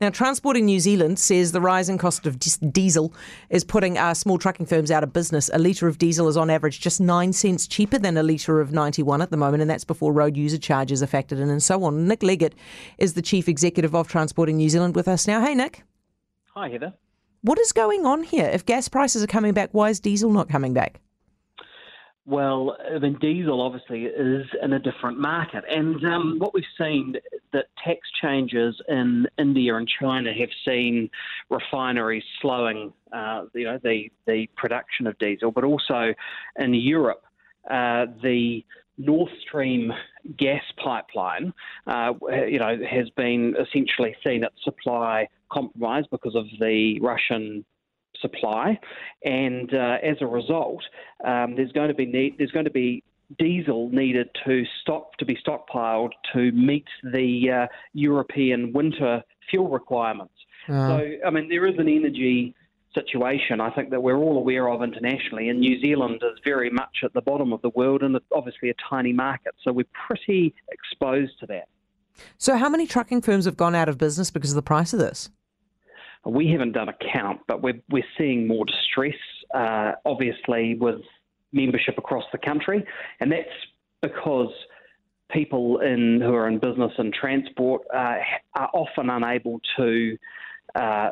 Now, Transporting New Zealand says the rising cost of diesel is putting uh, small trucking firms out of business. A litre of diesel is on average just nine cents cheaper than a litre of 91 at the moment, and that's before road user charges are factored in and so on. Nick Leggett is the Chief Executive of Transporting New Zealand with us now. Hey, Nick. Hi, Heather. What is going on here? If gas prices are coming back, why is diesel not coming back? Well, I mean, diesel obviously is in a different market, and um, what we've seen that tax changes in India and China have seen refineries slowing, uh, you know, the the production of diesel, but also in Europe, uh, the North Stream gas pipeline, uh, you know, has been essentially seen its supply compromised because of the Russian supply, and uh, as a result, um, there's going to be need, there's going to be diesel needed to stock to be stockpiled to meet the uh, European winter fuel requirements. Uh. So, I mean, there is an energy situation I think that we're all aware of internationally, and New Zealand is very much at the bottom of the world and obviously a tiny market, so we're pretty exposed to that. So, how many trucking firms have gone out of business because of the price of this? We haven't done a count, but we're, we're seeing more distress, uh, obviously, with membership across the country. And that's because people in who are in business and transport uh, are often unable to uh,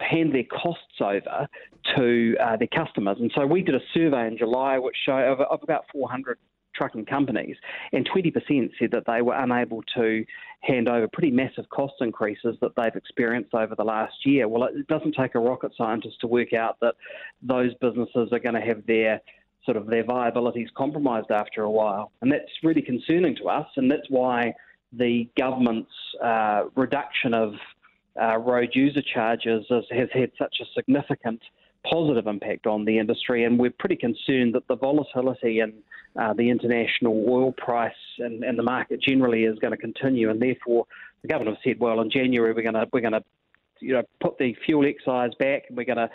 hand their costs over to uh, their customers. And so we did a survey in July which showed of, of about 400 trucking companies, and 20% said that they were unable to hand over pretty massive cost increases that they've experienced over the last year. Well, it doesn't take a rocket scientist to work out that those businesses are going to have their sort of their viabilities compromised after a while, and that's really concerning to us, and that's why the government's uh, reduction of uh, road user charges has, has had such a significant positive impact on the industry, and we're pretty concerned that the volatility in uh, the international oil price and, and, the market generally is going to continue, and therefore the government have said, well, in January we're going to we're going to you know put the fuel excise back, and we're going to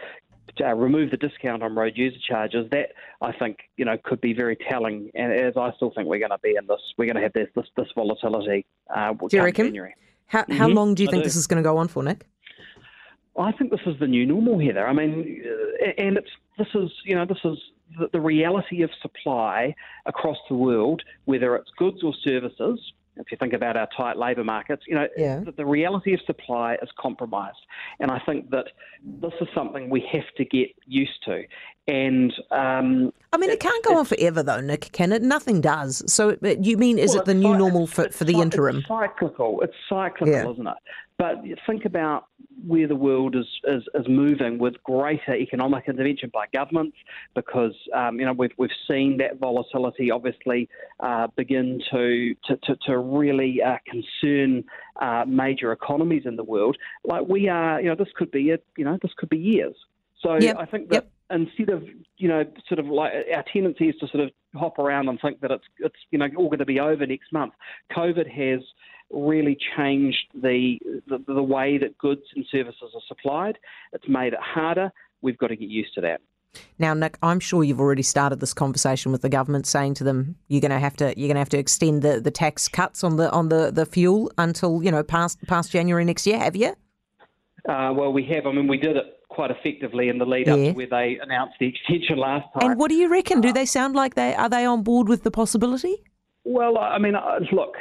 uh, remove the discount on road user charges. That I think you know could be very telling, and as I still think we're going to be in this, we're going to have this this, this volatility. Uh, do you reckon? January. How, how mm-hmm. long do you think do. this is going to go on for, Nick? I think this is the new normal, Heather. I mean, and it's this is you know this is the, the reality of supply across the world, whether it's goods or services. If you think about our tight labour markets, you know yeah. the, the reality of supply is compromised, and I think that this is something we have to get used to. And um, I mean, it, it can't go on forever, though, Nick. Can it? Nothing does. So, you mean is well, it the new normal for, for the interim? It's cyclical. It's cyclical, yeah. isn't it? But think about where the world is, is, is moving with greater economic intervention by governments because um, you know we've, we've seen that volatility obviously uh, begin to, to, to, to really uh, concern uh, major economies in the world. Like we are, you know, this could be it. You know, this could be years. So yep. I think that. Yep instead of you know sort of like our tendency is to sort of hop around and think that it's it's you know all going to be over next month. COVID has really changed the, the, the way that goods and services are supplied. It's made it harder. We've got to get used to that. Now, Nick, I'm sure you've already started this conversation with the government, saying to them you're going to have to you're going to have to extend the, the tax cuts on the on the, the fuel until you know past past January next year. Have you? Uh, well, we have. I mean, we did it quite effectively in the lead up yeah. to where they announced the extension last time. And what do you reckon? Do uh, they sound like they are they on board with the possibility? Well, I mean, uh, look,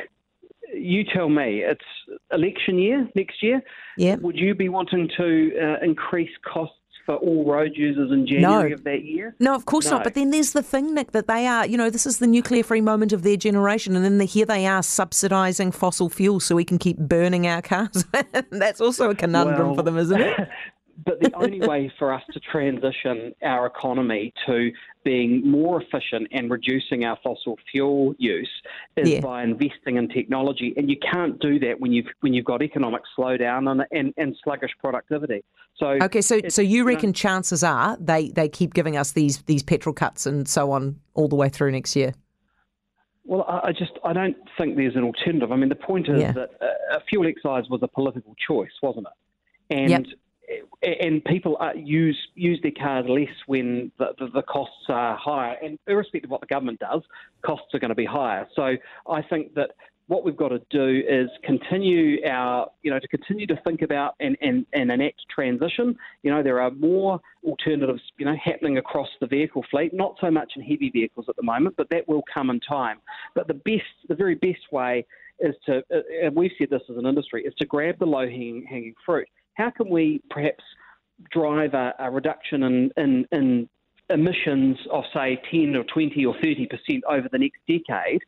you tell me. It's election year next year. Yeah. Would you be wanting to uh, increase costs for all road users in January no. of that year? No, of course no. not. But then there's the thing, Nick, that they are, you know, this is the nuclear free moment of their generation. And then the, here they are subsidising fossil fuels so we can keep burning our cars. That's also a conundrum well, for them, isn't it? But the only way for us to transition our economy to being more efficient and reducing our fossil fuel use is yeah. by investing in technology. And you can't do that when you've when you've got economic slowdown and and, and sluggish productivity. So okay, so so you reckon you know, chances are they, they keep giving us these these petrol cuts and so on all the way through next year. Well, I just I don't think there's an alternative. I mean, the point is yeah. that uh, a fuel excise was a political choice, wasn't it? And yep and people uh, use use their cars less when the, the, the, costs are higher. And irrespective of what the government does, costs are going to be higher. So I think that what we've got to do is continue our, you know, to continue to think about and, and, and enact transition. You know, there are more alternatives, you know, happening across the vehicle fleet, not so much in heavy vehicles at the moment, but that will come in time. But the best, the very best way is to, uh, and we've said this as an industry, is to grab the low hanging fruit. How can we perhaps drive a, a reduction in, in, in emissions of say 10 or 20 or 30 percent over the next decade,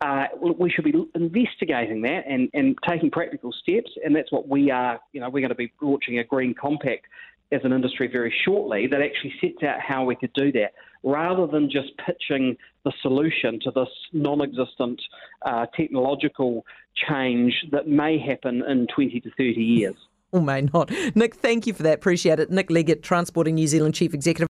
uh, we should be investigating that and, and taking practical steps, and that's what we are. You know, we're going to be launching a green compact as an industry very shortly that actually sets out how we could do that, rather than just pitching the solution to this non-existent uh, technological change that may happen in 20 to 30 years. Or may not. Nick, thank you for that. Appreciate it. Nick Leggett, Transporting New Zealand Chief Executive.